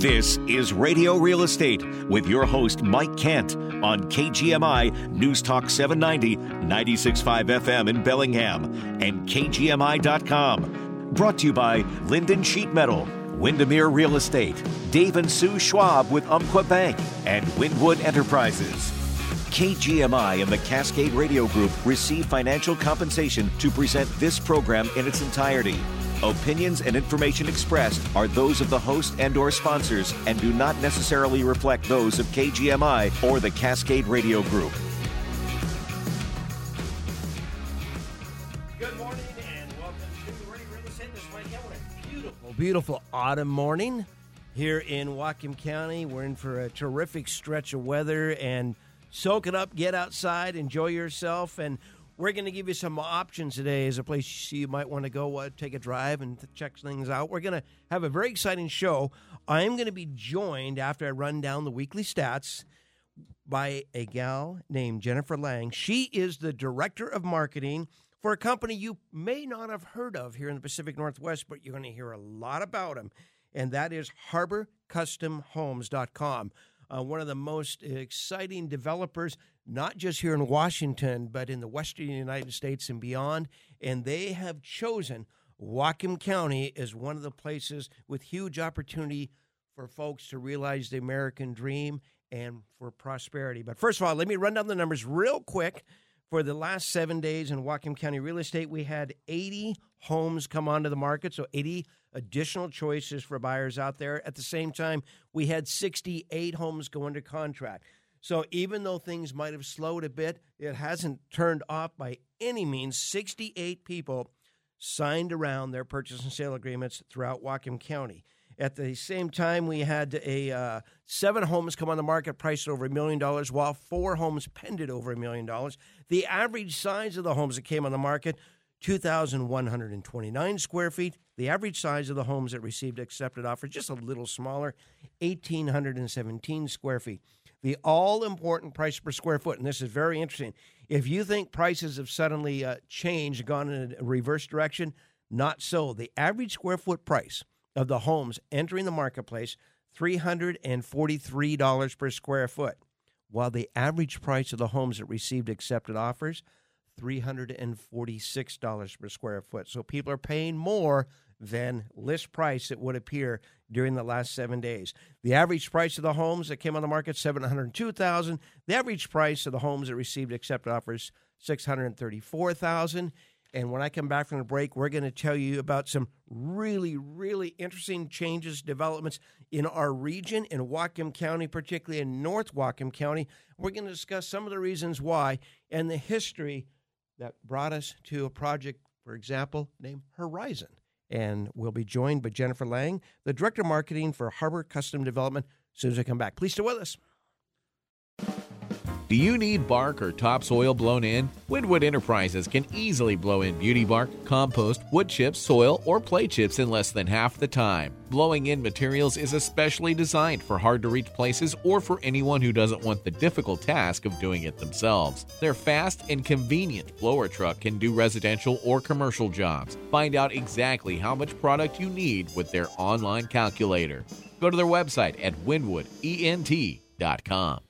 This is Radio Real Estate with your host, Mike Kent, on KGMI News Talk 790, 96.5 FM in Bellingham, and KGMI.com. Brought to you by Lynden Sheet Metal, Windermere Real Estate, Dave and Sue Schwab with Umpqua Bank, and Windwood Enterprises. KGMI and the Cascade Radio Group receive financial compensation to present this program in its entirety. Opinions and information expressed are those of the host and or sponsors and do not necessarily reflect those of KGMI or the Cascade Radio Group. Good morning and welcome to. Beautiful, beautiful autumn morning here in Whatcom County. We're in for a terrific stretch of weather and soak it up, get outside, enjoy yourself, and we're going to give you some options today as a place you might want to go uh, take a drive and check things out. We're going to have a very exciting show. I am going to be joined after I run down the weekly stats by a gal named Jennifer Lang. She is the director of marketing for a company you may not have heard of here in the Pacific Northwest, but you're going to hear a lot about them, and that is HarborCustomHomes.com. Uh, one of the most exciting developers not just here in Washington, but in the western United States and beyond. And they have chosen Whatcom County as one of the places with huge opportunity for folks to realize the American dream and for prosperity. But first of all, let me run down the numbers real quick. For the last seven days in Whatcom County real estate, we had 80 homes come onto the market, so 80 additional choices for buyers out there. At the same time, we had 68 homes go under contract. So even though things might have slowed a bit, it hasn't turned off by any means. 68 people signed around their purchase and sale agreements throughout Whatcom County. At the same time, we had a uh, seven homes come on the market priced over a million dollars, while four homes pended over a million dollars. The average size of the homes that came on the market, 2,129 square feet. The average size of the homes that received accepted offers, just a little smaller, 1,817 square feet the all important price per square foot. And this is very interesting. If you think prices have suddenly uh, changed, gone in a reverse direction, not so. The average square foot price of the homes entering the marketplace, $343 per square foot, while the average price of the homes that received accepted offers, $346 per square foot. So people are paying more than list price it would appear during the last seven days. The average price of the homes that came on the market seven hundred two thousand. The average price of the homes that received accepted offers six hundred thirty four thousand. And when I come back from the break, we're going to tell you about some really, really interesting changes, developments in our region, in Whatcom County, particularly in North Whatcom County. We're going to discuss some of the reasons why and the history that brought us to a project, for example, named Horizon and we'll be joined by Jennifer Lang, the Director of Marketing for Harbor Custom Development, as soon as I come back. Please stay with us. Do you need bark or topsoil blown in? Windwood Enterprises can easily blow in beauty bark, compost, wood chips, soil, or play chips in less than half the time. Blowing in materials is especially designed for hard to reach places or for anyone who doesn't want the difficult task of doing it themselves. Their fast and convenient blower truck can do residential or commercial jobs. Find out exactly how much product you need with their online calculator. Go to their website at windwoodent.com.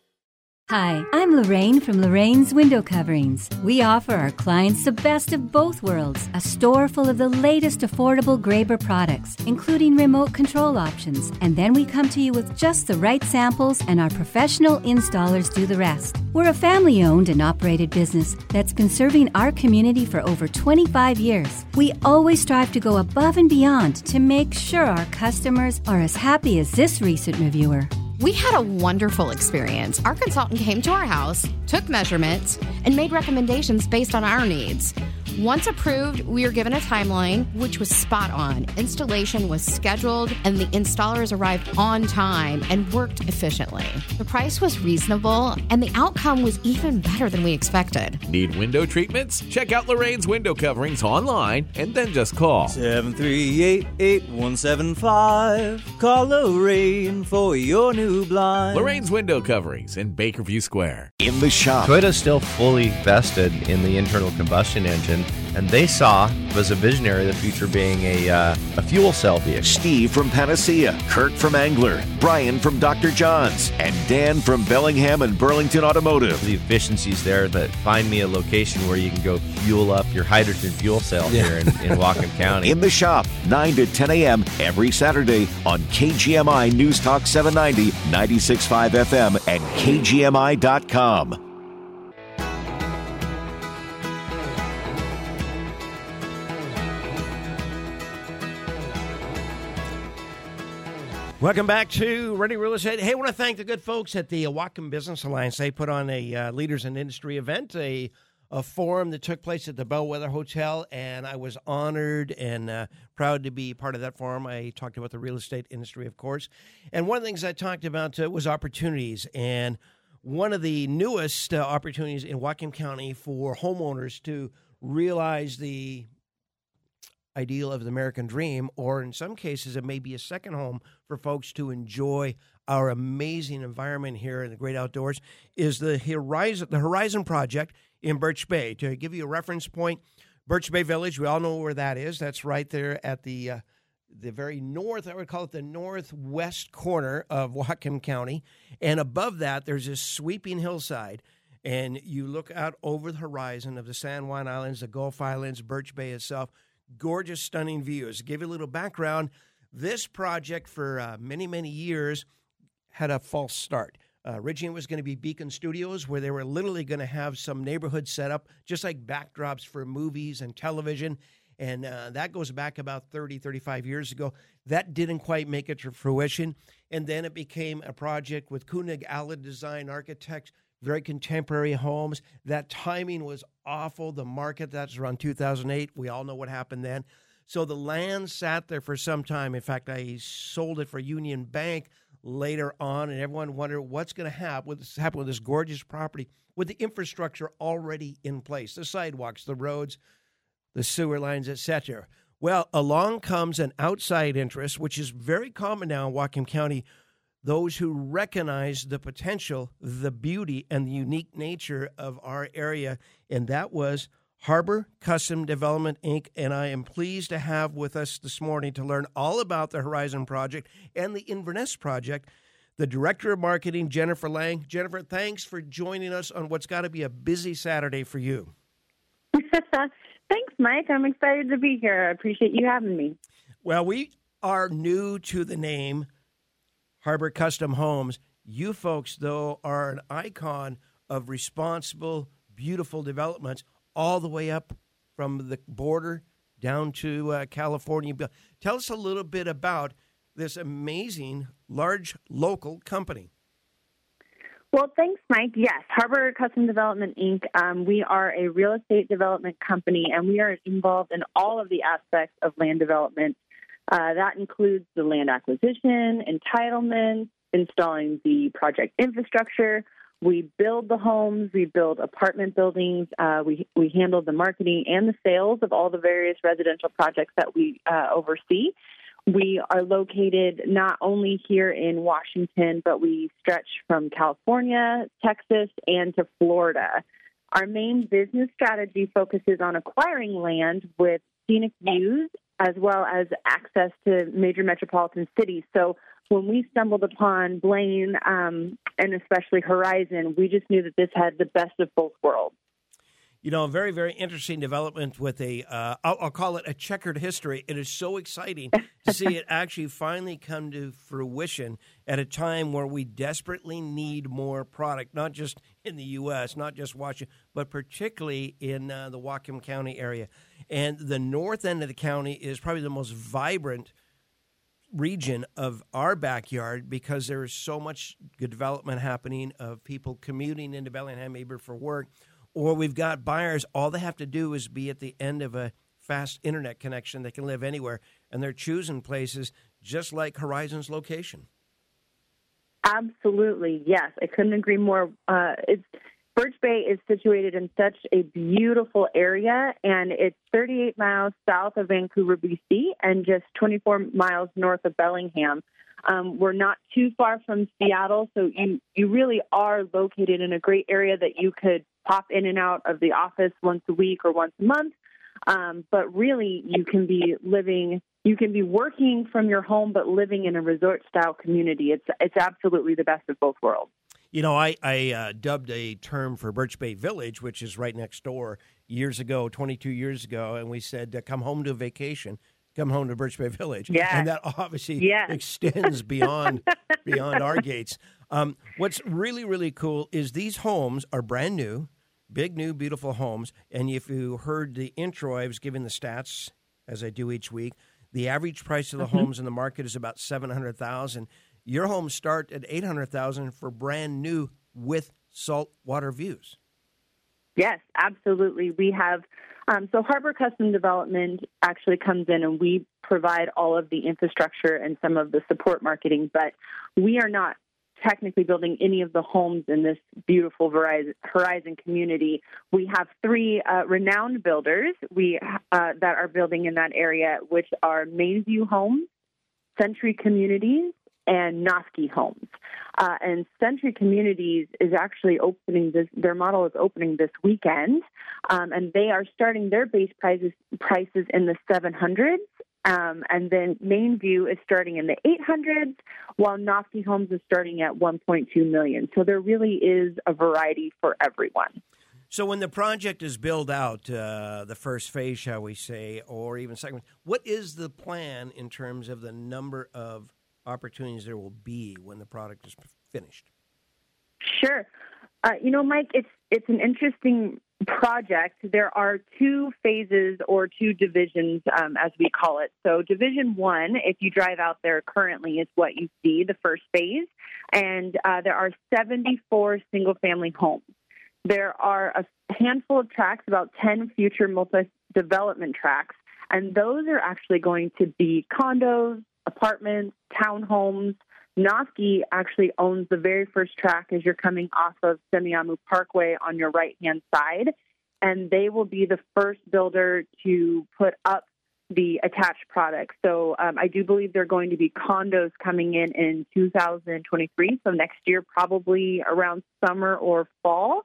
Hi, I'm Lorraine from Lorraine's Window Coverings. We offer our clients the best of both worlds a store full of the latest affordable Graber products, including remote control options. And then we come to you with just the right samples, and our professional installers do the rest. We're a family owned and operated business that's been serving our community for over 25 years. We always strive to go above and beyond to make sure our customers are as happy as this recent reviewer. We had a wonderful experience. Our consultant came to our house, took measurements, and made recommendations based on our needs. Once approved, we were given a timeline, which was spot on. Installation was scheduled, and the installers arrived on time and worked efficiently. The price was reasonable, and the outcome was even better than we expected. Need window treatments? Check out Lorraine's window coverings online and then just call 738 8175. Call Lorraine for your new blind. Lorraine's window coverings in Bakerview Square. In the shop. Toyota's still fully vested in the internal combustion engine and and they saw was a visionary the future being a uh, a fuel cell vehicle. Steve from Panacea, Kurt from Angler, Brian from Dr. John's, and Dan from Bellingham and Burlington Automotive. The efficiencies there that find me a location where you can go fuel up your hydrogen fuel cell here in, in Whatcom County. In the shop, 9 to 10 a.m. every Saturday on KGMI News Talk 790, 96.5 FM, and KGMI.com. Welcome back to Radio Real Estate. Hey, I want to thank the good folks at the Whatcom Business Alliance. They put on a uh, Leaders in Industry event, a, a forum that took place at the Bellwether Hotel, and I was honored and uh, proud to be part of that forum. I talked about the real estate industry, of course. And one of the things I talked about uh, was opportunities. And one of the newest uh, opportunities in Whatcom County for homeowners to realize the ideal of the American dream, or in some cases, it may be a second home for folks to enjoy our amazing environment here in the great outdoors, is the Horizon, the Horizon Project in Birch Bay. To give you a reference point, Birch Bay Village, we all know where that is. That's right there at the uh, the very north, I would call it the northwest corner of Whatcom County. And above that, there's this sweeping hillside. And you look out over the horizon of the San Juan Islands, the Gulf Islands, Birch Bay itself gorgeous, stunning views. To give you a little background, this project for uh, many, many years had a false start. Uh, originally, it was going to be Beacon Studios, where they were literally going to have some neighborhood set up, just like backdrops for movies and television. And uh, that goes back about 30, 35 years ago. That didn't quite make it to fruition. And then it became a project with Koenig Allen Design Architects very contemporary homes. That timing was awful. The market, that's around 2008. We all know what happened then. So the land sat there for some time. In fact, I sold it for Union Bank later on, and everyone wondered what's going to happen with, this gorgeous property with the infrastructure already in place the sidewalks, the roads, the sewer lines, etc. Well, along comes an outside interest, which is very common now in Whatcom County those who recognize the potential, the beauty, and the unique nature of our area. And that was Harbor Custom Development Inc. And I am pleased to have with us this morning to learn all about the Horizon Project and the Inverness Project. The Director of Marketing, Jennifer Lang. Jennifer, thanks for joining us on what's got to be a busy Saturday for you. thanks, Mike. I'm excited to be here. I appreciate you having me. Well, we are new to the name Harbor Custom Homes. You folks, though, are an icon of responsible, beautiful developments all the way up from the border down to uh, California. Tell us a little bit about this amazing, large local company. Well, thanks, Mike. Yes, Harbor Custom Development Inc. Um, we are a real estate development company, and we are involved in all of the aspects of land development uh, that includes the land acquisition, entitlement, installing the project infrastructure. We build the homes, we build apartment buildings, uh, we, we handle the marketing and the sales of all the various residential projects that we uh, oversee. We are located not only here in Washington, but we stretch from California, Texas, and to Florida. Our main business strategy focuses on acquiring land with scenic views as well as access to major metropolitan cities. So when we stumbled upon Blaine um, and especially Horizon, we just knew that this had the best of both worlds. You know, a very, very interesting development with a, uh, I'll, I'll, call it a checkered history. It is so exciting to see it actually finally come to fruition at a time where we desperately need more product, not just in the U.S., not just Washington, but particularly in uh, the Whatcom County area. And the north end of the county is probably the most vibrant region of our backyard because there is so much good development happening of people commuting into Bellingham, maybe for work or we've got buyers, all they have to do is be at the end of a fast internet connection. They can live anywhere, and they're choosing places just like Horizon's location. Absolutely, yes. I couldn't agree more. Uh, it's Birch Bay is situated in such a beautiful area, and it's 38 miles south of Vancouver, BC, and just 24 miles north of Bellingham. Um, we're not too far from Seattle, so you you really are located in a great area that you could pop in and out of the office once a week or once a month, Um, but really, you can be living, you can be working from your home, but living in a resort style community. It's it's absolutely the best of both worlds. You know, I, I uh, dubbed a term for Birch Bay Village, which is right next door, years ago, 22 years ago, and we said, uh, come home to a vacation, come home to Birch Bay Village. Yeah. And that obviously Yes. extends beyond beyond our gates. Um, what's really, really cool is these homes are brand new, big, new, beautiful homes. And if you heard the intro, I was giving the stats, as I do each week. The average price of the homes in the market is about 700000 Your homes start at 800000 for brand new with saltwater views. Yes, absolutely. We have um, so Harbor Custom Development actually comes in and we provide all of the infrastructure and some of the support marketing, but we are not technically building any of the homes in this beautiful Horizon community. We have three uh, renowned builders we uh, that are building in that area, which are Mainview Homes, Century Communities, and Noski Homes. Uh, and Century Communities is actually opening this. Their model is opening this weekend, um, and they are starting their base prices prices in the 700s. Um, and then Mainview is starting in the 800s, while Noski Homes is starting at 1.2 million. So there really is a variety for everyone. So when the project is built out, uh, the first phase, shall we say, or even second, what is the plan in terms of the number of opportunities there will be when the product is finished? Sure. Uh, you know, Mike, it's it's an interesting project. There are two phases or two divisions, um, as we call it. So, Division One, if you drive out there currently, is what you see, the first phase, and uh, there are 74 single-family homes. There are a handful of tracks, about 10 future multi-development tracks, and those are actually going to be condos, apartments, townhomes. Noski actually owns the very first track as you're coming off of Semiahmoo Parkway on your right hand side. And they will be the first builder to put up the attached product. So um, I do believe they're going to be condos coming in in 2023. So next year, probably around summer or fall.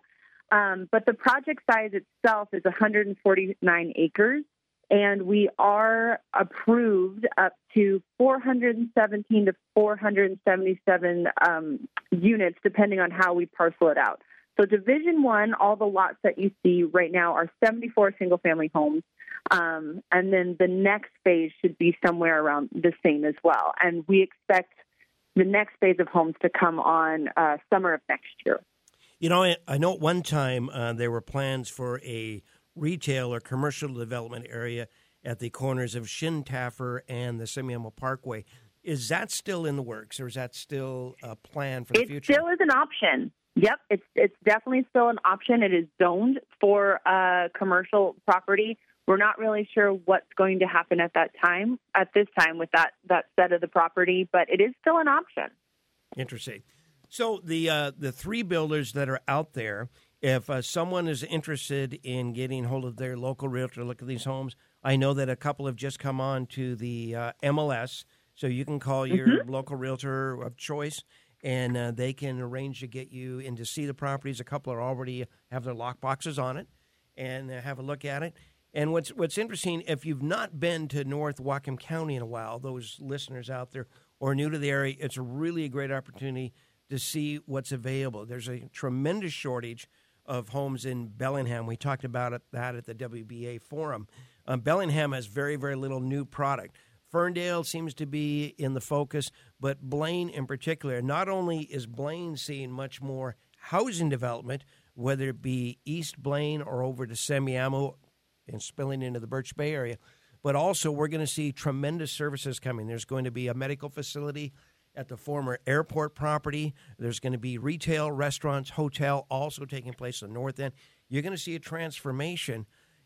Um, but the project size itself is 149 acres and we are approved up to 417 to 477 um, units, depending on how we parcel it out. So, Division One, all the lots that you see right now are 74 single family homes. Um, and then the next phase should be somewhere around the same as well. And we expect the next phase of homes to come on uh, summer of next year. You know, I, I know at one time uh, there were plans for a retail or commercial development area at the corners of Shintaffer and the Semiahmoo Parkway. Is that still in the works, or is that still a plan for the it future? It still is an option. Yep, it's it's definitely still an option. It is zoned for uh, commercial property. We're not really sure what's going to happen at that time, at this time with that that set of the property, but it is still an option. Interesting. So the uh, the three builders that are out there, if uh, someone is interested in getting hold of their local realtor, to look at these homes. I know that a couple have just come on to the uh, MLS, so you can call your local realtor of choice, and uh, they can arrange to get you in to see the properties. A couple are already have their lock boxes on it, and uh, have a look at it. And what's what's interesting, if you've not been to North Whatcom County in a while, those listeners out there or new to the area, it's a really a great opportunity to see what's available. There's a tremendous shortage of homes in Bellingham. We talked about it, that at the WBA forum. Um, Bellingham has very very little new product. Ferndale seems to be in the focus, but Blaine in particular. Not only is Blaine seeing much more housing development, whether it be East Blaine or over to Semiahmoo and spilling into the Birch Bay area, but also we're going to see tremendous services coming. There's going to be a medical facility at the former airport property. There's going to be retail, restaurants, hotel also taking place in the north end. You're going to see a transformation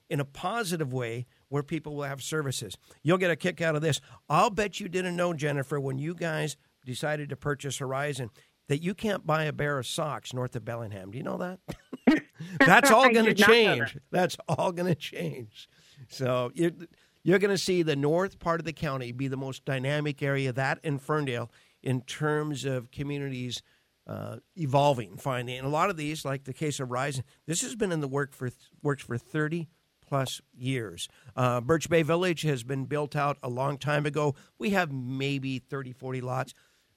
in a positive way where people will have services. You'll get a kick out of this. I'll bet you didn't know, Jennifer, when you guys decided to purchase Horizon, that you can't buy a pair of socks north of Bellingham. Do you know that? That's all going to did not know change. That's all going to change. So you're, you're going to see the north part of the county be the most dynamic area, that and Ferndale, in terms of communities uh, evolving, finding. And a lot of these, like the case of Rising, this has been in the work for works for 30 plus years. Uh, Birch Bay Village has been built out a long time ago. We have maybe 30, 40 lots.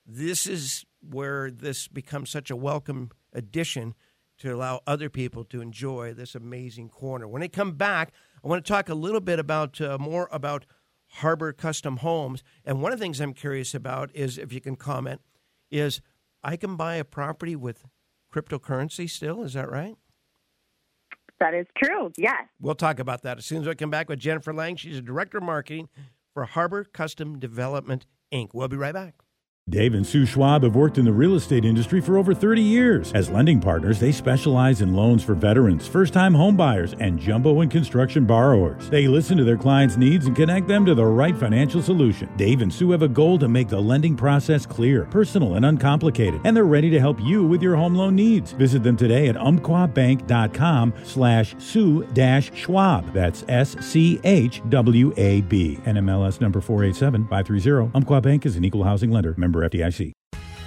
This is where this becomes such a welcome addition to allow other people to enjoy this amazing corner. When I come back, I want to talk a little bit about uh, more about Harbor Custom Homes. And one of the things I'm curious about is if you can comment is I can buy a property with cryptocurrency still, is that right? That is true. Yes. We'll talk about that as soon as I come back with Jennifer Lang. She's a director of marketing for Harbor Custom Development Inc. We'll be right back. Dave and Sue Schwab have worked in the real estate industry for over 30 years. As lending partners, they specialize in loans for veterans, first time homebuyers, and jumbo and construction borrowers. They listen to their clients' needs and connect them to the right financial solution. Dave and Sue have a goal to make the lending process clear, personal, and uncomplicated, and they're ready to help you with your home loan needs. Visit them today at umpquabank.com slash Sue dash Schwab. That's S C H W A B. NMLS number 487 530. Umpqua Bank is an equal housing lender. Member member FDIC.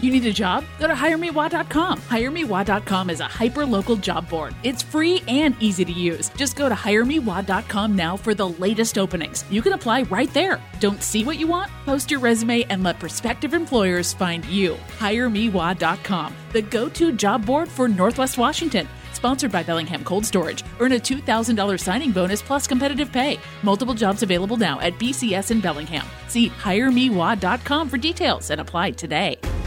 You need a job? Go to HireMeWa.com. HireMeWa.com is a hyper-local job board. It's free and easy to use. Just go to HireMeWa.com now for the latest openings. You can apply right there. Don't see what you want? Post your resume and let prospective employers find you. HireMeWa.com, the go-to job board for Northwest Washington. Sponsored by Bellingham Cold Storage. Earn a $2,000 signing bonus plus competitive pay. Multiple jobs available now at BCS in Bellingham. See HireMeWa.com for details and apply today.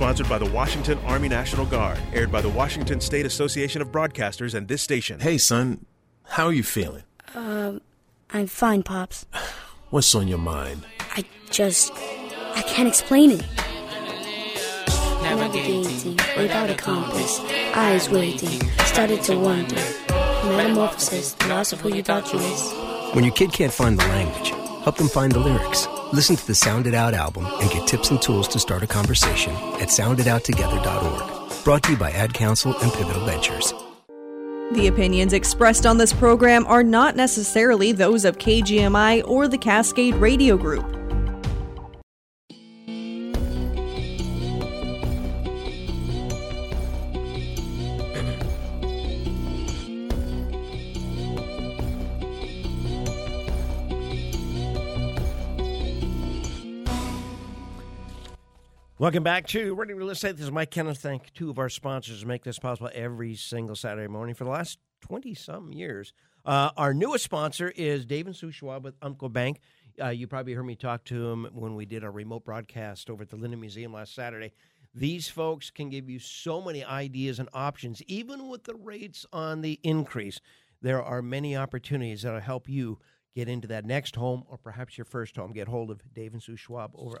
Sponsored by the Washington Army National Guard. Aired by the Washington State Association of Broadcasters and this station. Hey, son. How are you feeling? Um, I'm fine, Pops. What's on your mind? I just. I can't explain it. Navigating without a compass, eyes waiting, started to wonder. Metamorphosis, the loss of who you thought you was. When your kid can't find the language, help them find the lyrics. Listen to the Sound It Out album and get tips and tools to start a conversation at sounditouttogether.org. Brought to you by Ad Council and Pivotal Ventures. The opinions expressed on this program are not necessarily those of KGMI or the Cascade Radio Group. Welcome back to Radio Real Estate. This is Mike Kenneth. Thank two of our sponsors make this possible every single Saturday morning for the last 20 some years. Uh, our newest sponsor is Dave and Sue Schwab with Umpqua Bank. Uh, you probably heard me talk to him when we did our remote broadcast over at the Lynden Museum last Saturday. These folks can give you so many ideas and options, even with the rates on the increase. There are many opportunities that will help you get into that next home or perhaps your first home. Get hold of Dave and Sue Schwab over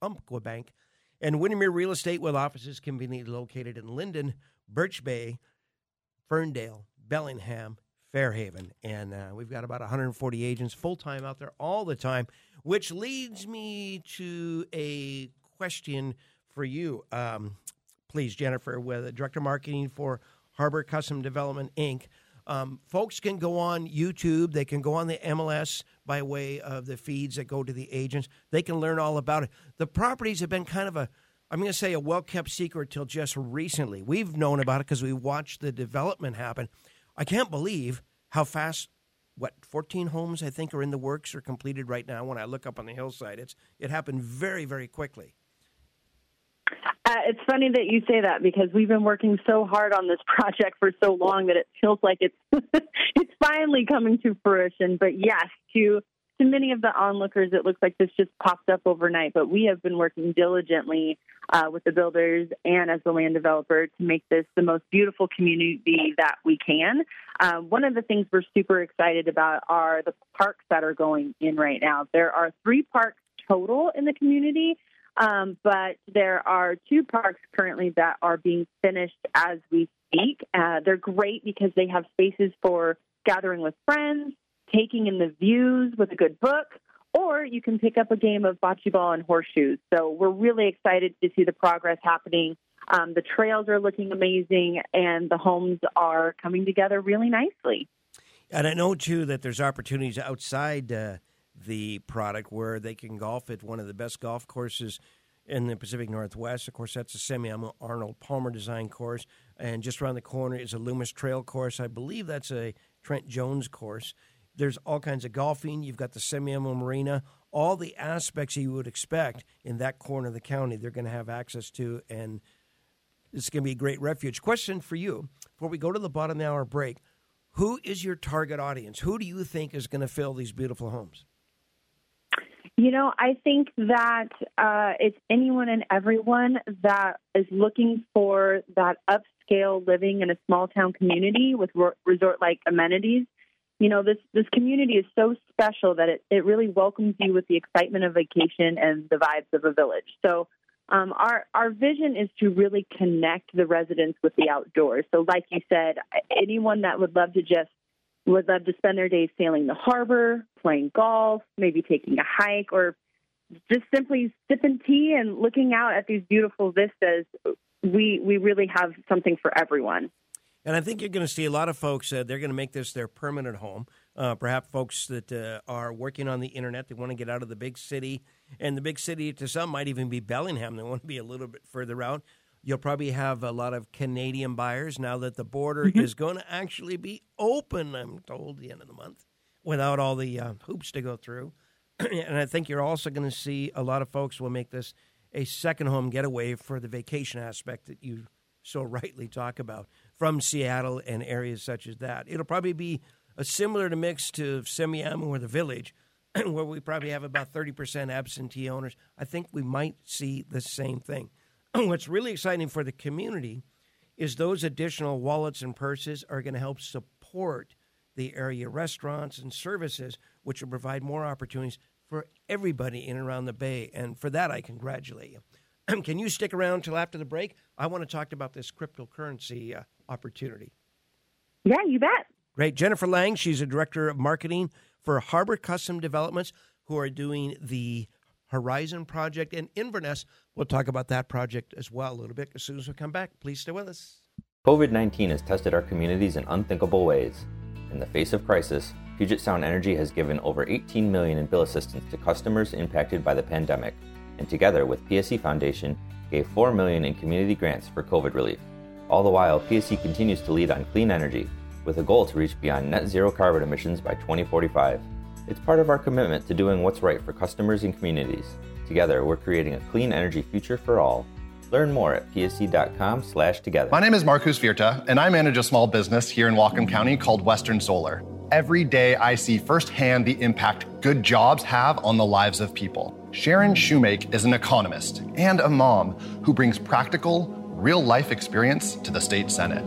Umpqua Bank and Windermere Real Estate with offices conveniently located in Lynden, Birch Bay, Ferndale, Bellingham, Fairhaven. And uh, we've got about 140 agents full time out there all the time, which leads me to a question for you. Um, please, Jennifer, with Director Marketing for Harbor Custom Development, Inc. Um, folks can go on YouTube. They can go on the MLS by way of the feeds that go to the agents. They can learn all about it. The properties have been kind of a, I'm going to say, a well kept secret till just recently. We've known about it because we watched the development happen. I can't believe how fast. What 14 homes I think are in the works or completed right now. When I look up on the hillside, it's it happened very very quickly. Uh, it's funny that you say that because we've been working so hard on this project for so long that it feels like it's it's finally coming to fruition. But yes, to to many of the onlookers, it looks like this just popped up overnight. But we have been working diligently uh, with the builders and as the land developer to make this the most beautiful community that we can. Uh, one of the things we're super excited about are the parks that are going in right now. There are three parks total in the community. Um, but there are two parks currently that are being finished as we speak. Uh, they're great because they have spaces for gathering with friends, taking in the views with a good book, or you can pick up a game of bocce ball and horseshoes. So we're really excited to see the progress happening. Um, the trails are looking amazing, and the homes are coming together really nicely. And I know too that there's opportunities outside uh, the product where they can golf at one of the best golf courses in the Pacific Northwest. Of course, that's a semi Arnold Palmer design course, and just around the corner is a Loomis Trail course. I believe that's a Trent Jones course. There's all kinds of golfing. You've got the Semiahmoo Marina. All the aspects you would expect in that corner of the county, they're going to have access to, and it's going to be a great refuge. Question for you before we go to the bottom of the hour break Who is your target audience? Who do you think is going to fill these beautiful homes? You know, I think that uh, it's anyone and everyone that is looking for that upscale living in a small town community with resort like amenities. You know, this, this community is so special that it, it really welcomes you with the excitement of vacation and the vibes of a village. So, um, our our vision is to really connect the residents with the outdoors. So, like you said, anyone that would love to just would love to spend their days sailing the harbor, playing golf, maybe taking a hike, or just simply sipping tea and looking out at these beautiful vistas. We we really have something for everyone. And I think you're going to see a lot of folks. Uh, they're going to make this their permanent home. Uh, perhaps folks that uh, are working on the internet, they want to get out of the big city, and the big city to some might even be Bellingham. They want to be a little bit further out. You'll probably have a lot of Canadian buyers now that the border mm-hmm. is going to actually be open, I'm told, the end of the month without all the uh, hoops to go through. and I think you're also going to see a lot of folks will make this a second home getaway for the vacation aspect that you so rightly talk about from Seattle and areas such as that. It'll probably be a similar to mix to Semiahmoo or the Village, where we probably have about 30% absentee owners. I think we might see the same thing. what's really exciting for the community is those additional wallets and purses are going to help support the area restaurants and services, which will provide more opportunities for everybody in and around the Bay. And for that, I congratulate you. Can you stick around till after the break? I want to talk about this cryptocurrency uh, opportunity. Yeah, you bet. Great. Jennifer Lang, she's a director of marketing for Harbor Custom Developments, who are doing the Horizon Project in Inverness. We'll talk about that project as well a little bit as soon as we come back. Please stay with us. COVID 19 has tested our communities in unthinkable ways. In the face of crisis, Puget Sound Energy has given over 18 million in bill assistance to customers impacted by the pandemic, and together with PSE Foundation, gave 4 million in community grants for COVID relief. All the while, PSE continues to lead on clean energy, with a goal to reach beyond net zero carbon emissions by 2045. It's part of our commitment to doing what's right for customers and communities. Together, we're creating a clean energy future for all. Learn more at pse.com slash together. My name is Marcus Virta, and I manage a small business here in Whatcom County called Western Solar. Every day, I see firsthand the impact good jobs have on the lives of people. Sharon Shoemake is an economist and a mom who brings practical, real life experience to the state senate.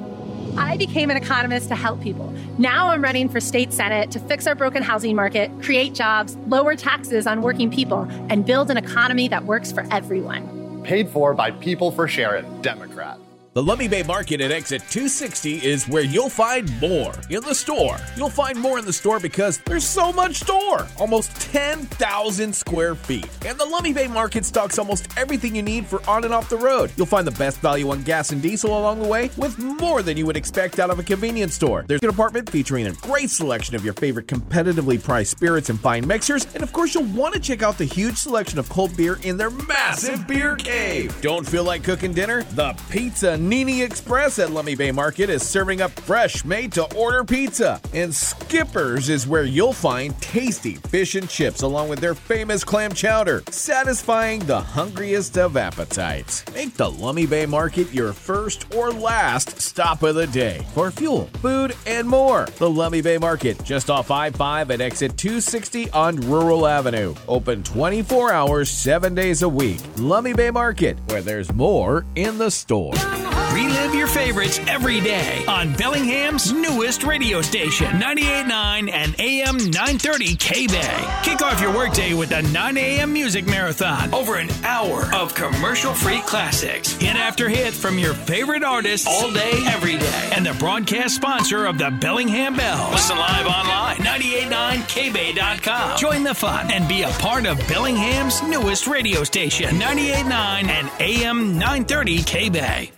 I became an economist to help people. Now I'm running for state senate to fix our broken housing market, create jobs, lower taxes on working people, and build an economy that works for everyone. Paid for by People for Sharon, Democrat. The Lummi Bay Market at exit 260 is where you'll find more in the store. You'll find more in the store because there's so much store, almost 10,000 square feet. And the Lummi Bay Market stocks almost everything you need for on and off the road. You'll find the best value on gas and diesel along the way with more than you would expect out of a convenience store. There's an apartment featuring a great selection of your favorite competitively priced spirits and fine mixers. And of course, you'll want to check out the huge selection of cold beer in their massive beer cave. Don't feel like cooking dinner? The Pizza Nini Express at Lummi Bay Market is serving up fresh, made to order pizza. And Skipper's is where you'll find tasty fish and chips along with their famous clam chowder, satisfying the hungriest of appetites. Make the Lummi Bay Market your first or last stop of the day for fuel, food, and more. The Lummi Bay Market, just off I 5 at exit 260 on Rural Avenue. Open 24 hours, 7 days a week. Lummi Bay Market, where there's more in the store. Relive your favorites every day on Bellingham's newest radio station, 98.9 and AM 930 K Bay. Kick off your workday with a 9 a.m. music marathon. Over an hour of commercial free classics. Hit after hit from your favorite artists all day, every day. And the broadcast sponsor of the Bellingham Bells. Listen live online, 989kbay.com. Join the fun and be a part of Bellingham's newest radio station, 98.9 and AM 930 K Bay.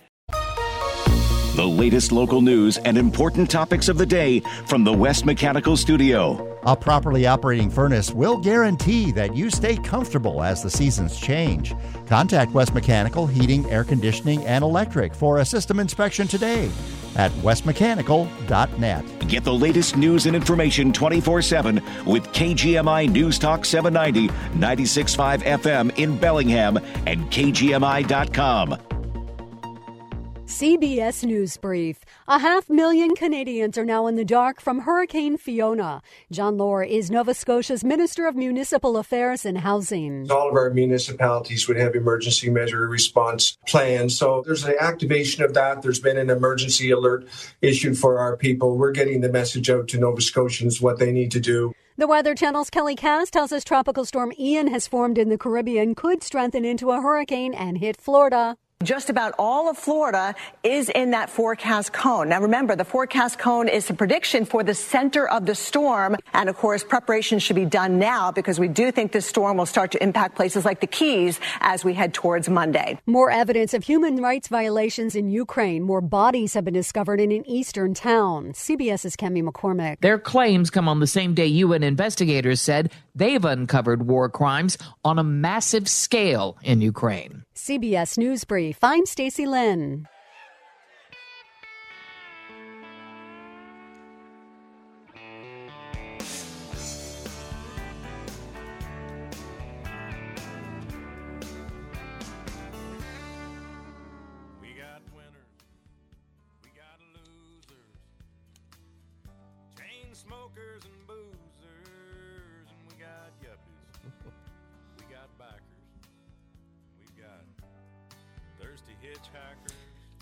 The latest local news and important topics of the day from the West Mechanical Studio. A properly operating furnace will guarantee that you stay comfortable as the seasons change. Contact West Mechanical Heating, Air Conditioning, and Electric for a system inspection today at westmechanical.net. Get the latest news and information 24 7 with KGMI News Talk 790, 96.5 FM in Bellingham, and KGMI.com. CBS News Brief. A half million Canadians are now in the dark from Hurricane Fiona. John Lohr is Nova Scotia's Minister of Municipal Affairs and Housing. All of our municipalities would have emergency measure response plans. So there's an activation of that. There's been an emergency alert issued for our people. We're getting the message out to Nova Scotians what they need to do. The Weather Channel's Kelly Cass tells us Tropical Storm Ian has formed in the Caribbean, could strengthen into a hurricane and hit Florida. Just about all of Florida is in that forecast cone. Now remember, the forecast cone is a prediction for the center of the storm. And of course, preparations should be done now because we do think this storm will start to impact places like the Keys as we head towards Monday. More evidence of human rights violations in Ukraine. More bodies have been discovered in an eastern town. CBS's Kemi McCormick. Their claims come on the same day UN investigators said they've uncovered war crimes on a massive scale in Ukraine. CBS News Brief. I'm Stacy Lynn.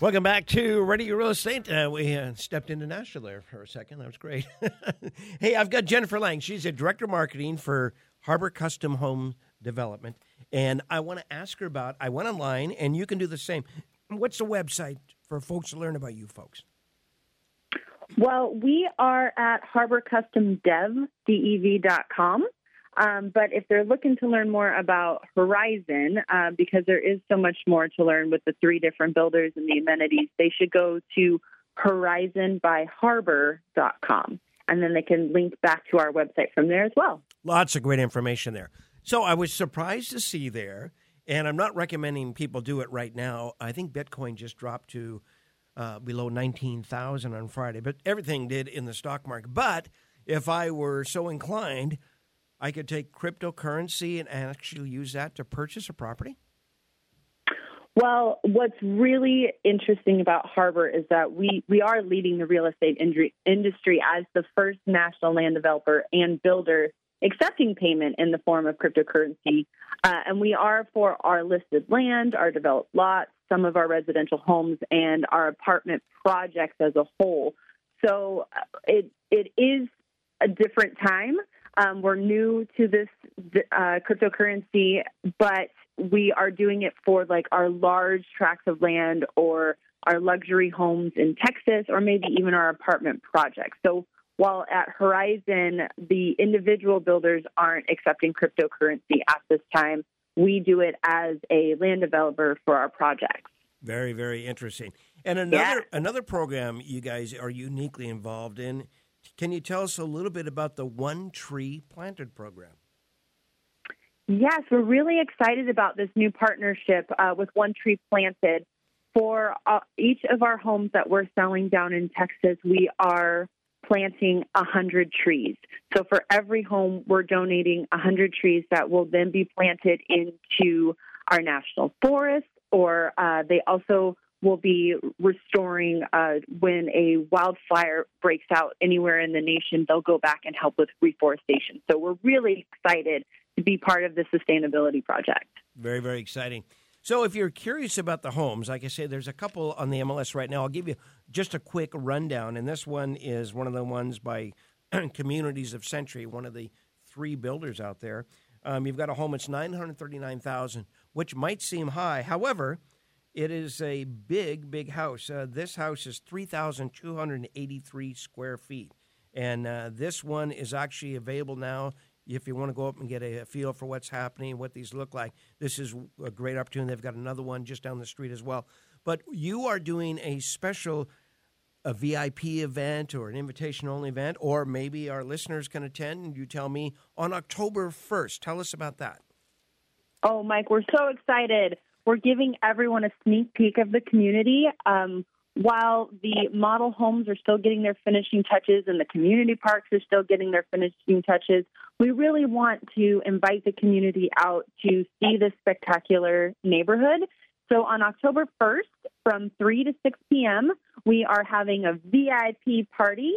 Welcome back to Radio Real Estate. Uh, we uh, stepped into Nashville there for a second. That was great. hey, I've got Jennifer Lang. She's a director of marketing for Harbor Custom Home Development. And I want to ask her about, I went online, and you can do the same. What's the website for folks to learn about you folks? Well, we are at harborcustomdev.com. Um, but if they're looking to learn more about Horizon, uh, because there is so much more to learn with the three different builders and the amenities, they should go to horizonbyharbor.com. And then they can link back to our website from there as well. Lots of great information there. So I was surprised to see there, and I'm not recommending people do it right now. I think Bitcoin just dropped to uh, below 19,000 on Friday, but everything did in the stock market. But if I were so inclined, I could take cryptocurrency and actually use that to purchase a property? Well, what's really interesting about Harbor is that we, we are leading the real estate industry as the first national land developer and builder accepting payment in the form of cryptocurrency. Uh, and we are for our listed land, our developed lots, some of our residential homes, and our apartment projects as a whole. So uh, it it is a different time. Um, we're new to this uh, cryptocurrency, but we are doing it for like our large tracts of land or our luxury homes in Texas or maybe even our apartment projects. So while at Horizon, the individual builders aren't accepting cryptocurrency at this time, we do it as a land developer for our projects. Very, very interesting. And another yeah. another program you guys are uniquely involved in can you tell us a little bit about the One Tree Planted program? Yes, we're really excited about this new partnership uh, with One Tree Planted. For uh, each of our homes that we're selling down in Texas, we are planting 100 trees. So for every home, we're donating 100 trees that will then be planted into our national forest, or uh, they also will be restoring uh, when a wildfire breaks out anywhere in the nation. They'll go back and help with reforestation. So we're really excited to be part of the sustainability project. Very, very exciting. So, if you're curious about the homes, like I say, there's a couple on the MLS right now. I'll give you just a quick rundown. And this one is one of the ones by Communities of Century, one of the three builders out there. Um, you've got a home that's 939000 which might seem high. However, it is a big, big house. Uh, this house is 3,283 square feet. And uh, this one is actually available now if you want to go up and get a, feel for what's happening, what these look like. This is a great opportunity. They've got another one just down the street as well. But you are doing a special a VIP event or an invitation only event, or maybe our listeners can attend and you tell me on October 1st. Tell us about that. Oh, Mike, we're so excited. We're giving everyone a sneak peek of the community. Um, while the model homes are still getting their finishing touches and the community parks are still getting their finishing touches, we really want to invite the community out to see this spectacular neighborhood. So on October 1st, from 3 to 6 p.m., we are having a VIP party.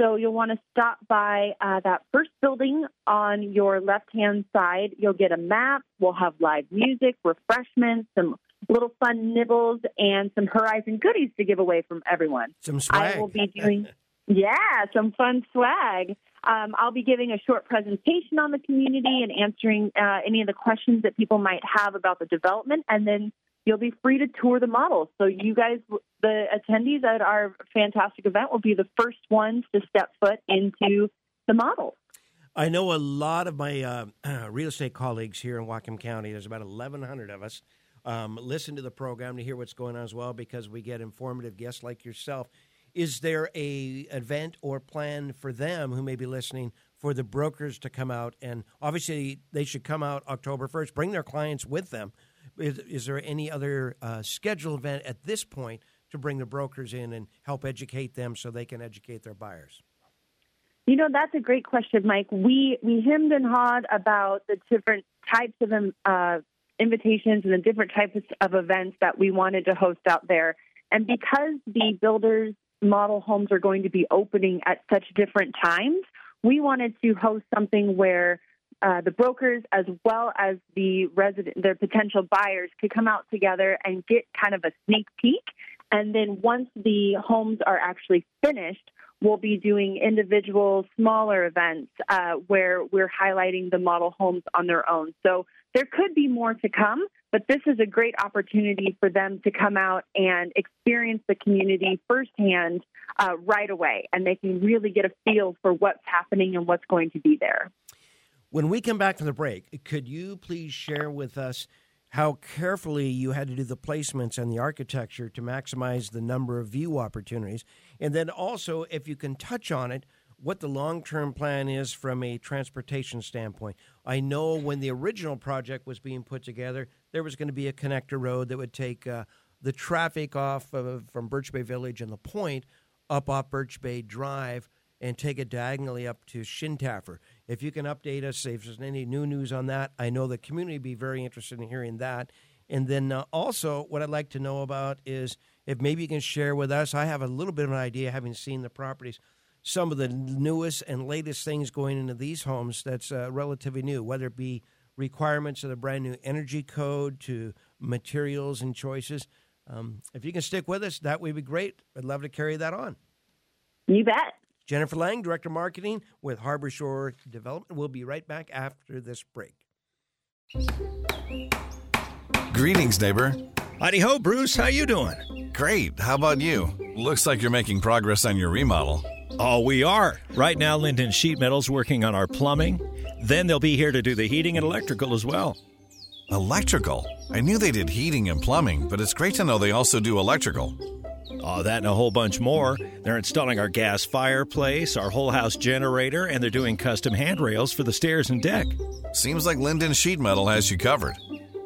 So you'll want to stop by uh, that first building on your left hand side. You'll get a map. We'll have live music, refreshments, some little fun nibbles, and some Horizon goodies to give away from everyone. Some swag. I will be doing, yeah, some fun swag. Um, I'll be giving a short presentation on the community and answering uh, any of the questions that people might have about the development, and then you'll be free to tour the models. So you guys, the attendees at our fantastic event, will be the first ones to step foot into the models. I know a lot of my uh, real estate colleagues here in Whatcom County. There's about 1,100 of us. Um, listen to the program to hear what's going on as well because we get informative guests like yourself. Is there a event or plan for them who may be listening for the brokers to come out and obviously they should come out October 1st, bring their clients with them. Is, is there any other uh, scheduled event at this point to bring the brokers in and help educate them so they can educate their buyers? You know, that's a great question, Mike. We we hemmed and hawed about the different types of um, uh, invitations and the different types of events that we wanted to host out there. And because the builders model homes are going to be opening at such different times, we wanted to host something where uh, the brokers as well as the resident, their potential buyers could come out together and get kind of a sneak peek. And then once the homes are actually finished, we'll be doing individual smaller events uh, where we're highlighting the model homes on their own. So there could be more to come, but this is a great opportunity for them to come out and experience the community firsthand uh, right away, and they can really get a feel for what's happening and what's going to be there. When we come back from the break, could you please share with us how carefully you had to do the placements and the architecture to maximize the number of view opportunities? And then also, if you can touch on it, what the long term plan is from a transportation standpoint. I know when the original project was being put together, there was going to be a connector road that would take uh, the traffic off of, from Birch Bay Village and the point up off Birch Bay Drive and take it diagonally up to Shintaffer. If you can update us, if there's any new news on that, I know the community would be very interested in hearing that. And then uh, also, what I'd like to know about is if maybe you can share with us. I have a little bit of an idea, having seen the properties some of the newest and latest things going into these homes that's uh, relatively new, whether it be requirements of the brand new energy code to materials and choices. Um, if you can stick with us, that would be great. I'd love to carry that on. You bet. Jennifer Lang, Director of Marketing with Harbor Shore Development. We'll be right back after this break. Greetings, neighbor. Howdy ho, Bruce. How you doing? Great. How about you? Looks like you're making progress on your remodel. Oh, we are. Right now, Lynden Sheet Metal's working on our plumbing. Then they'll be here to do the heating and electrical as well. Electrical? I knew they did heating and plumbing, but it's great to know they also do electrical. Oh, that and a whole bunch more. They're installing our gas fireplace, our whole house generator, and they're doing custom handrails for the stairs and deck. Seems like Lynden Sheet Metal has you covered.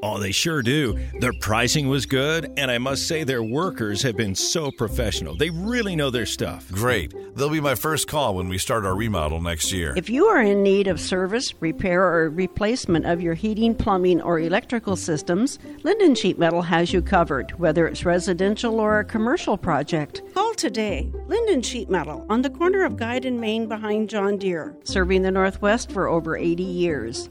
Oh, they sure do. Their pricing was good, and I must say their workers have been so professional. They really know their stuff. Great. They'll be my first call when we start our remodel next year. If you are in need of service, repair, or replacement of your heating, plumbing, or electrical systems, Lynden Sheet Metal has you covered, whether it's residential or a commercial project. Call today. Lynden Sheet Metal on the corner of Guide and Main behind John Deere, serving the Northwest for over 80 years.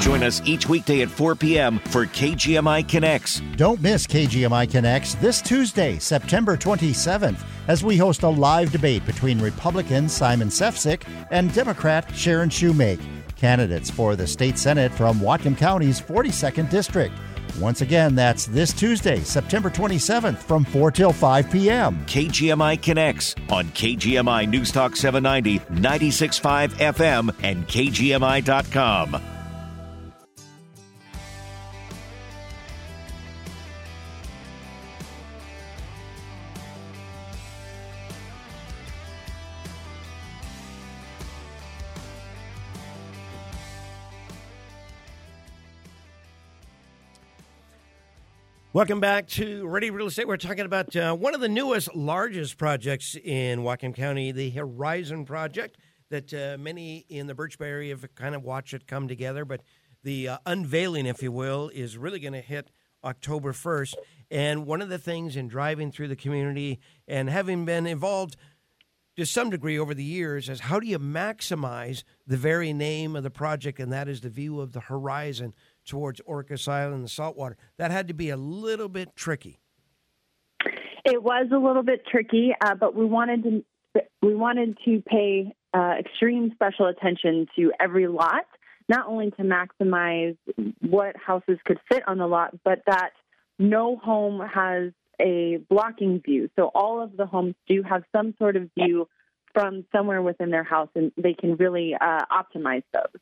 Join us each weekday at 4 p.m. for KGMI Connects. Don't miss KGMI Connects this Tuesday, September 27th, as we host a live debate between Republican Simon Sefcik and Democrat Sharon Shoemake, candidates for the state senate from Whatcom County's 42nd District. Once again, that's this Tuesday, September 27th from 4 till 5 p.m. KGMI Connects on KGMI News Talk 790, 96.5 FM, and KGMI.com. Welcome back to Radio Real Estate. We're talking about uh, one of the newest, largest projects in Whatcom County, the Horizon Project, that uh, many in the Birch Bay area have kind of watched it come together. But the uh, unveiling, if you will, is really going to hit October 1st. And one of the things in driving through the community and having been involved to some degree over the years is how do you maximize the very name of the project, and that is the view of the horizon towards Orcas Island and the saltwater. That had to be a little bit tricky. It was a little bit tricky, uh, but we wanted to we wanted to pay uh, extreme special attention to every lot, not only to maximize what houses could fit on the lot, but that no home has a blocking view. So all of the homes do have some sort of view from somewhere within their house, and they can really uh, optimize those.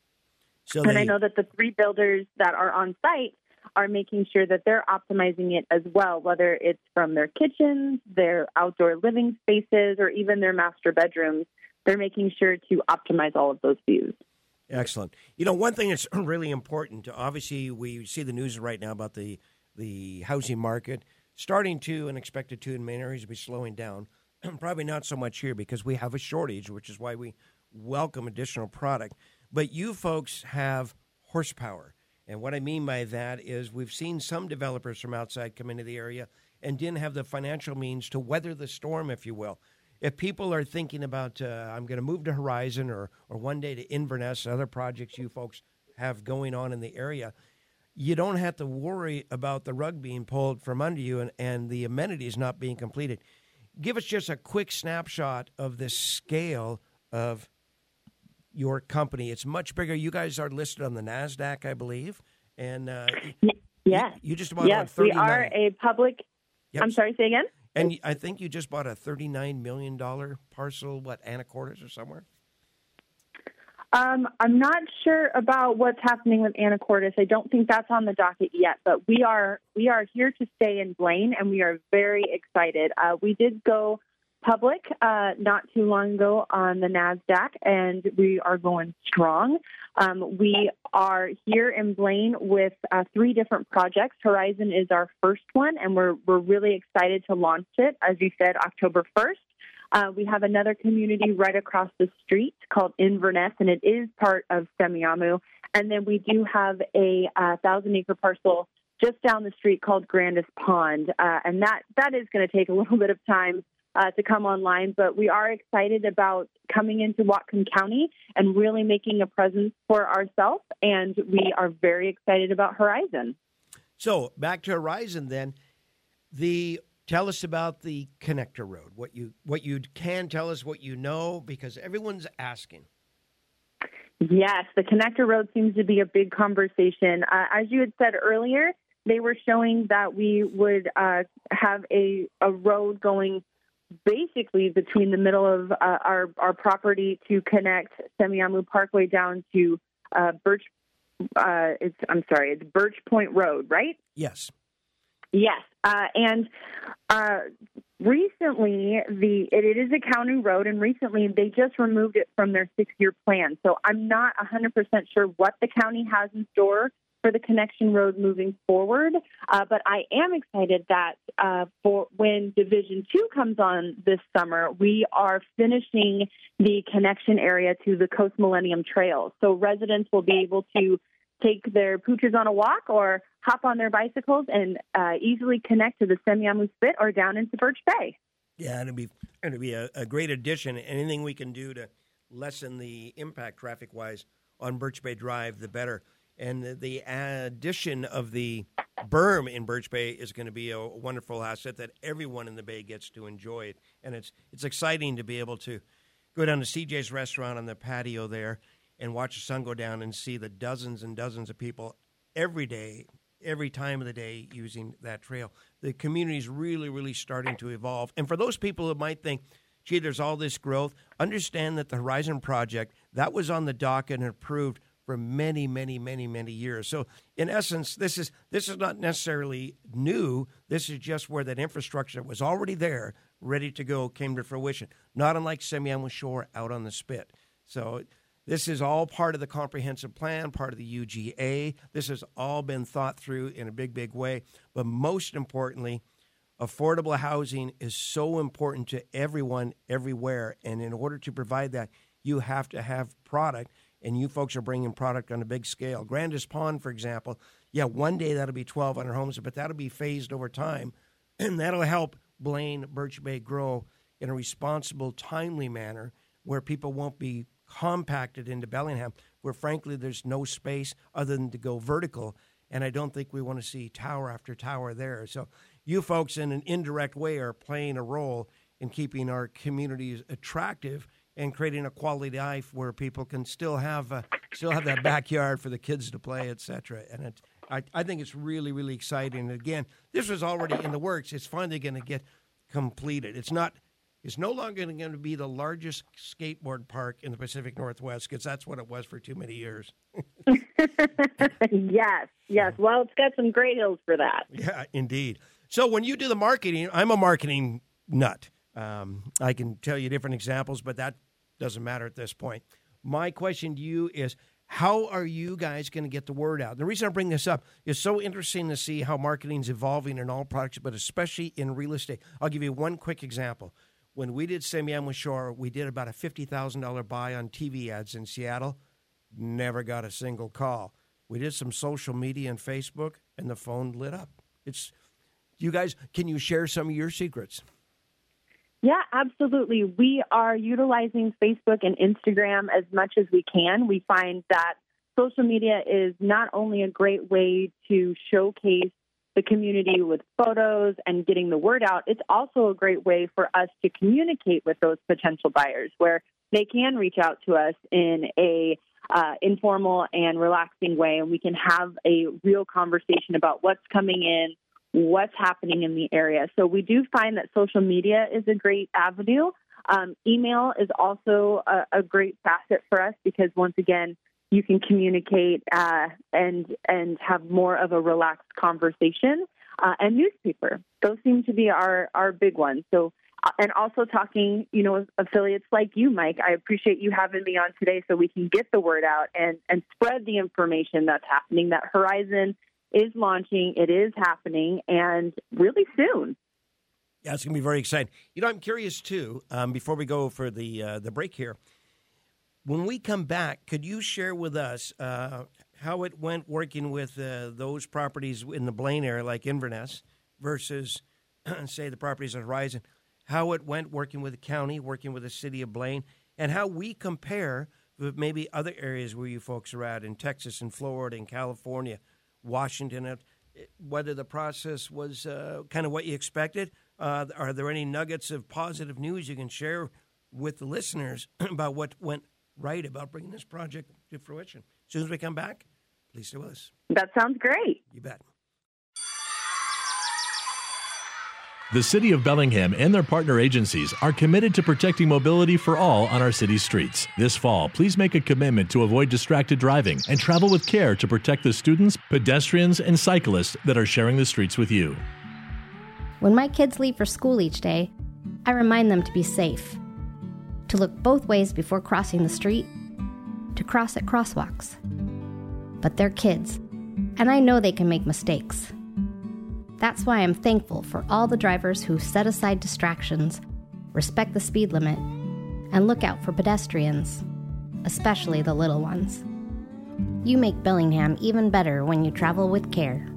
So and they- I know that the three builders that are on site are making sure that they're optimizing it as well, whether it's from their kitchens, their outdoor living spaces, or even their master bedrooms. They're making sure to optimize all of those views. Excellent. You know, one thing that's really important. Obviously, we see the news right now about the the housing market starting to and expected to in many areas be slowing down. Probably not so much here because we have a shortage, which is why we welcome additional product. But you folks have horsepower. And what I mean by that is we've seen some developers from outside come into the area and didn't have the financial means to weather the storm, if you will. If people are thinking about, uh, I'm going to move to Horizon or, or one day to Inverness, other projects you folks have going on in the area, you don't have to worry about the rug being pulled from under you and, and the amenities not being completed. Give us just a quick snapshot of the scale of your company. It's much bigger. You guys are listed on the NASDAQ, I believe. And uh, Yes. you just bought yes, we are a public. Yep. I'm sorry, say again? And I think you just bought a $39 million parcel, what, Anacortes or somewhere? Um, I'm not sure about what's happening with Anacortes. I don't think that's on the docket yet, but we are we are here to stay in Blaine, and we are very excited. Uh, we did go public uh, not too long ago on the Nasdaq, and we are going strong. Um, we are here in Blaine with uh, three different projects. Horizon is our first one, and we're we're really excited to launch it. As you said, October first. Uh, we have another community right across the street called Inverness, and it is part of Semiahmoo. And then we do have a uh, thousand acre parcel just down the street called Grandis Pond, uh, and that that is going to take a little bit of time uh, to come online. But we are excited about coming into Whatcom County and really making a presence for ourselves, and we are very excited about Horizon. So back to Horizon then. The tell us about the connector road. What you what you can tell us, what you know, because everyone's asking. Yes, the connector road seems to be a big conversation. Uh, as you had said earlier, they were showing that we would uh, have a, a road going basically between the middle of uh, our, our property to connect Semiahmoo Parkway down to uh, Birch. Uh, it's I'm sorry, it's Birch Point Road, right? Yes. Yes, uh, and uh, recently the it, it is a county road and recently they just removed it from their six year plan so i'm not 100% sure what the county has in store for the connection road moving forward uh, but i am excited that uh, for when division two comes on this summer we are finishing the connection area to the coast millennium trail so residents will be able to take their pooches on a walk or hop on their bicycles and uh, easily connect to the Semiahmoo Spit or down into Birch Bay. Yeah, it'll be it'll be a, a great addition. Anything we can do to lessen the impact traffic wise on Birch Bay Drive, the better. And the, addition of the berm in Birch Bay is going to be a wonderful asset that everyone in the bay gets to enjoy it. And it's it's exciting to be able to go down to CJ's restaurant on the patio there and watch the sun go down and see the dozens and dozens of people every day, every time of the day using that trail. The community is really, really starting to evolve. And for those people who might think, gee, there's all this growth, understand that the Horizon Project, that was on the docket and approved for many, many, many, many years. So in essence, this is this is not necessarily new. This is just where that infrastructure was already there, ready to go, came to fruition. Not unlike Semiahmoo Shore out on the spit. So this is all part of the comprehensive plan, part of the UGA. This has all been thought through in a big, big way. But most importantly, affordable housing is so important to everyone, everywhere. And in order to provide that, you have to have product. And you folks are bringing product on a big scale. Grandis Pond, for example, yeah, one day that'll be 1,200 homes, but that'll be phased over time. And that'll help Blaine Birch Bay grow in a responsible, timely manner where people won't be compacted into Bellingham, where frankly there's no space other than to go vertical. And I don't think we want to see tower after tower there. So you folks, in an indirect way, are playing a role in keeping our communities attractive and creating a quality life where people can still have uh, still have that backyard for the kids to play, etc. And it, I, I think it's really really exciting. And again, this was already in the works. It's finally going to get completed. It's not is no longer going to be the largest skateboard park in the Pacific Northwest because that's what it was for too many years. yes, yes. Well, it's got some great hills for that. Yeah, indeed. So when you do the marketing, I'm a marketing nut. Um, I can tell you different examples, but that doesn't matter at this point. My question to you is how are you guys going to get the word out? The reason I bring this up is so interesting to see how marketing is evolving in all products, but especially in real estate. I'll give you one quick example when we did Semiahmoo Shore, we did about a $50,000 buy on TV ads in Seattle. Never got a single call. We did some social media and Facebook, and the phone lit up. It's you guys. Can you share some of your secrets? Yeah, absolutely. We are utilizing Facebook and Instagram as much as we can. We find that social media is not only a great way to showcase the community with photos and getting the word out, it's also a great way for us to communicate with those potential buyers where they can reach out to us in a uh, informal and relaxing way, and we can have a real conversation about what's coming in, what's happening in the area. So we do find that social media is a great avenue. Um, email is also a, a great facet for us because once again, you can communicate uh, and and have more of a relaxed conversation. Uh, and newspaper; those seem to be our our big ones. So, uh, and also talking, you know, affiliates like you, Mike. I appreciate you having me on today, so we can get the word out and and spread the information that's happening. That Horizon is launching; it is happening, and really soon. Yeah, it's going to be very exciting. You know, I'm curious too. Um, before we go for the uh, the break here, when we come back, could you share with us uh, how it went working with uh, those properties in the Blaine area, like Inverness, versus, say, the properties on Horizon? How it went working with the county, working with the city of Blaine, and how we compare with maybe other areas where you folks are at in Texas and Florida and California, Washington, uh, whether the process was uh, kind of what you expected. Uh, are there any nuggets of positive news you can share with the listeners about what went right about bringing this project to fruition. As soon as we come back, please stay with us. That sounds great. You bet. The City of Bellingham and their partner agencies are committed to protecting mobility for all on our city's streets. This fall, please make a commitment to avoid distracted driving and travel with care to protect the students, pedestrians, and cyclists that are sharing the streets with you. When my kids leave for school each day, I remind them to be safe, to look both ways before crossing the street, to cross at crosswalks. But they're kids, and I know they can make mistakes. That's why I'm thankful for all the drivers who set aside distractions, respect the speed limit, and look out for pedestrians, especially the little ones. You make Bellingham even better when you travel with care.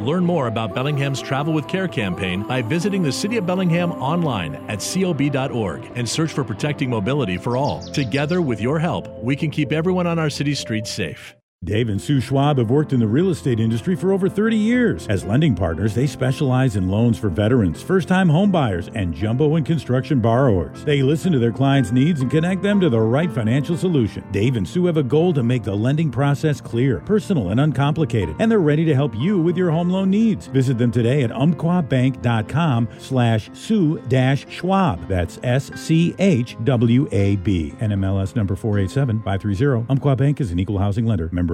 Learn more about Bellingham's Travel with Care campaign by visiting the City of Bellingham online at cob.org and search for Protecting Mobility for All. Together, with your help, we can keep everyone on our city streets safe. Dave and Sue Schwab have worked in the real estate industry for over 30 years. As lending partners, they specialize in loans for veterans, first time homebuyers, and jumbo and construction borrowers. They listen to their clients' needs and connect them to the right financial solution. Dave and Sue have a goal to make the lending process clear, personal, and uncomplicated, and they're ready to help you with your home loan needs. Visit them today at umpquabank.com slash Sue dash Schwab. That's S C H W A B. NMLS number 487 530. Umpqua Bank is an equal housing lender. Member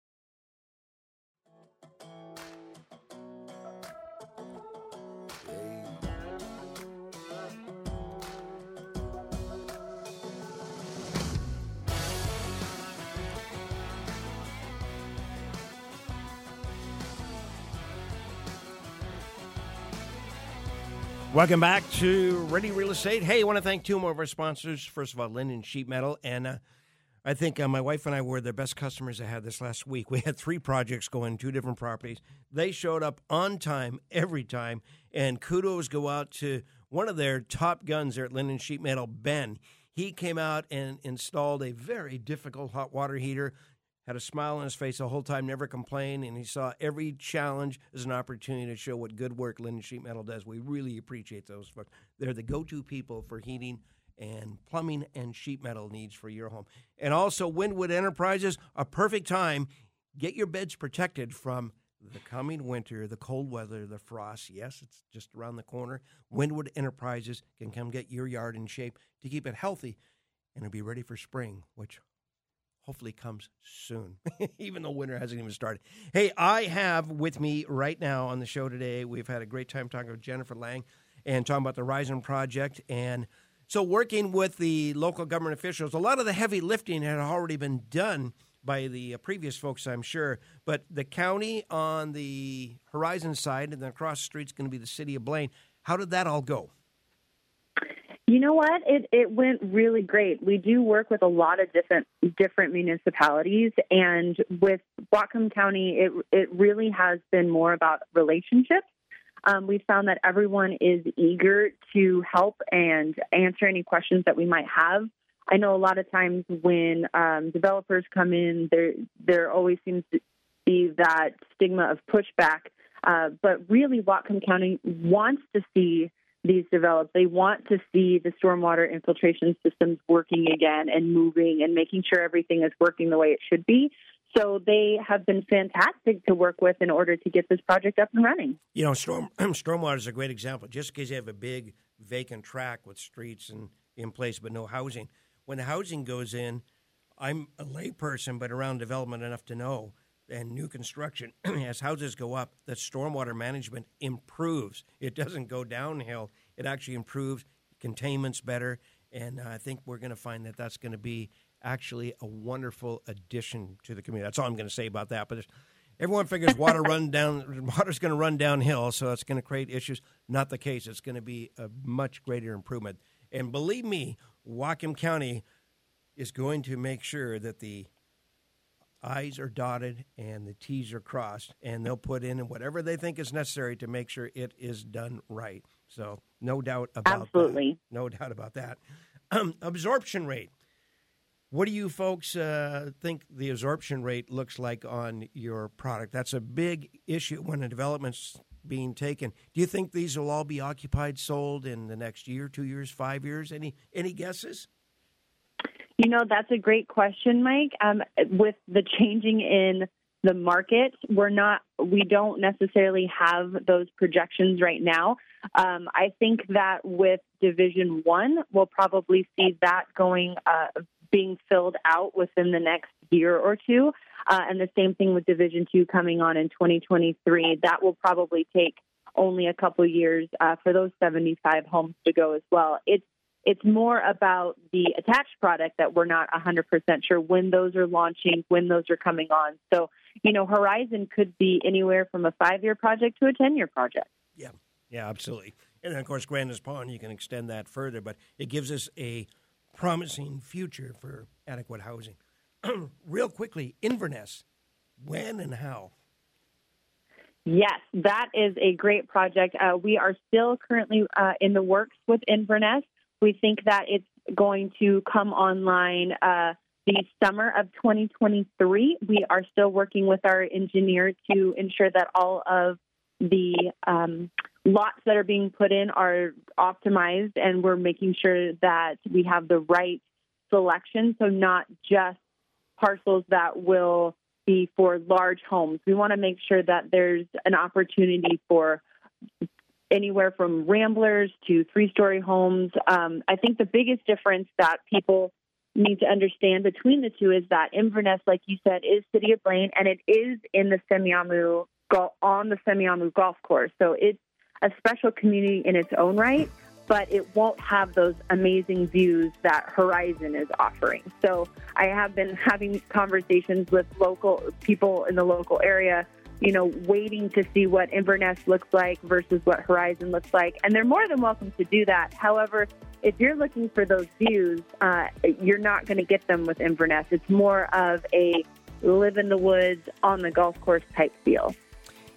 Welcome back to Radio Real Estate. Hey, I want to thank two more of our sponsors. First of all, Lynden Sheet Metal. And uh, I think uh, my wife and I were the best customers I had this last week. We had three projects going, two different properties. They showed up on time every time. And kudos go out to one of their top guns there at Lynden Sheet Metal, Ben. He came out and installed a very difficult hot water heater had a smile on his face the whole time, never complained, and he saw every challenge as an opportunity to show what good work Lynden Sheet Metal does. We really appreciate those folks. They're the go-to people for heating and plumbing and sheet metal needs for your home. And also Windwood Enterprises, a perfect time. Get your beds protected from the coming winter, the cold weather, the frost. Yes, it's just around the corner. Windwood Enterprises can come get your yard in shape to keep it healthy and it'll be ready for spring, which hopefully comes soon, even though winter hasn't even started. Hey, I have with me right now on the show today, we've had a great time talking with Jennifer Lang and talking about the Horizon Project. And so, working with the local government officials, a lot of the heavy lifting had already been done by the previous folks, I'm sure. But the county on the Horizon side and then across the street is going to be the city of Blaine. How did that all go? You know what? It it went really great. We do work with a lot of different different municipalities, and with Whatcom County, it it really has been more about relationships. Um, we found that everyone is eager to help and answer any questions that we might have. I know a lot of times when um, developers come in, there there always seems to be that stigma of pushback. Uh, but really, Whatcom County wants to see these develop. They want to see the stormwater infiltration systems working again and moving and making sure everything is working the way it should be. So they have been fantastic to work with in order to get this project up and running. You know, storm stormwater is a great example. Just because you have a big vacant track with streets and in place but no housing, when the housing goes in, I'm a layperson but around development enough to know and new construction, as houses go up, the stormwater management improves. It doesn't go downhill. It actually improves. Containment's better, and I think we're going to find that that's going to be actually a wonderful addition to the community. That's all I'm going to say about that. But everyone figures water run down, water's going to run downhill, so it's going to create issues. Not the case. It's going to be a much greater improvement. And believe me, Whatcom County is going to make sure that the I's are dotted and the T's are crossed, and they'll put in whatever they think is necessary to make sure it is done right. So, no doubt about Absolutely. That. No doubt about that. Um, absorption rate. What do you folks uh, think the absorption rate looks like on your product? That's a big issue when a development's being taken. Do you think these will all be occupied, sold in the next year, two years, five years? Any any guesses? You know, that's a great question, Mike. Um, with the changing in the market, we're not, we don't necessarily have those projections right now. Um, I think that with Division One, we'll probably see that going, uh, being filled out within the next year or two. Uh, and the same thing with Division Two coming on in 2023. That will probably take only a couple years uh, for those 75 homes to go as well. It's it's more about the attached product that we're not 100% sure when those are launching, when those are coming on. So, you know, Horizon could be anywhere from a five year project to a 10 year project. Yeah, yeah, absolutely. And then, of course, Grandis Pond, you can extend that further, but it gives us a promising future for adequate housing. Real quickly, Inverness, when and how? Yes, that is a great project. Uh, we are still currently uh, in the works with Inverness. We think that it's going to come online uh, the summer of 2023. We are still working with our engineer to ensure that all of the um, lots that are being put in are optimized, and we're making sure that we have the right selection. So, not just parcels that will be for large homes. We want to make sure that there's an opportunity for anywhere from ramblers to three story homes. Um, I think the biggest difference that people need to understand between the two is that Inverness, like you said, is City of Blaine and it is in the Semiahmoo on the Semiahmoo golf course. So it's a special community in its own right but it won't have those amazing views that Horizon is offering. So I have been having conversations with local people in the local area, you know, waiting to see what Inverness looks like versus what Horizon looks like. And they're more than welcome to do that. However, if you're looking for those views, uh, you're not going to get them with Inverness. It's more of a live in the woods on the golf course type feel.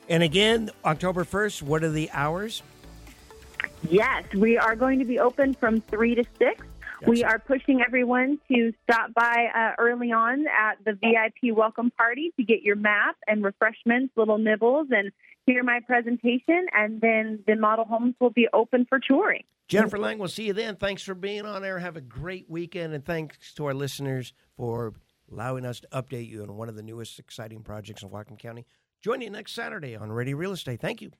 And again, October 1st, what are the hours? Yes, we are going to be open from 3 to 6. We are pushing everyone to stop by uh, early on at the VIP welcome party to get your map and refreshments, little nibbles, and hear my presentation. And then the model homes will be open for touring. Jennifer Lang, we'll see you then. Thanks for being on air. Have a great weekend. And thanks to our listeners for allowing us to update you on one of the newest exciting projects in Whatcom County. Join you next Saturday on Radio Real Estate. Thank you.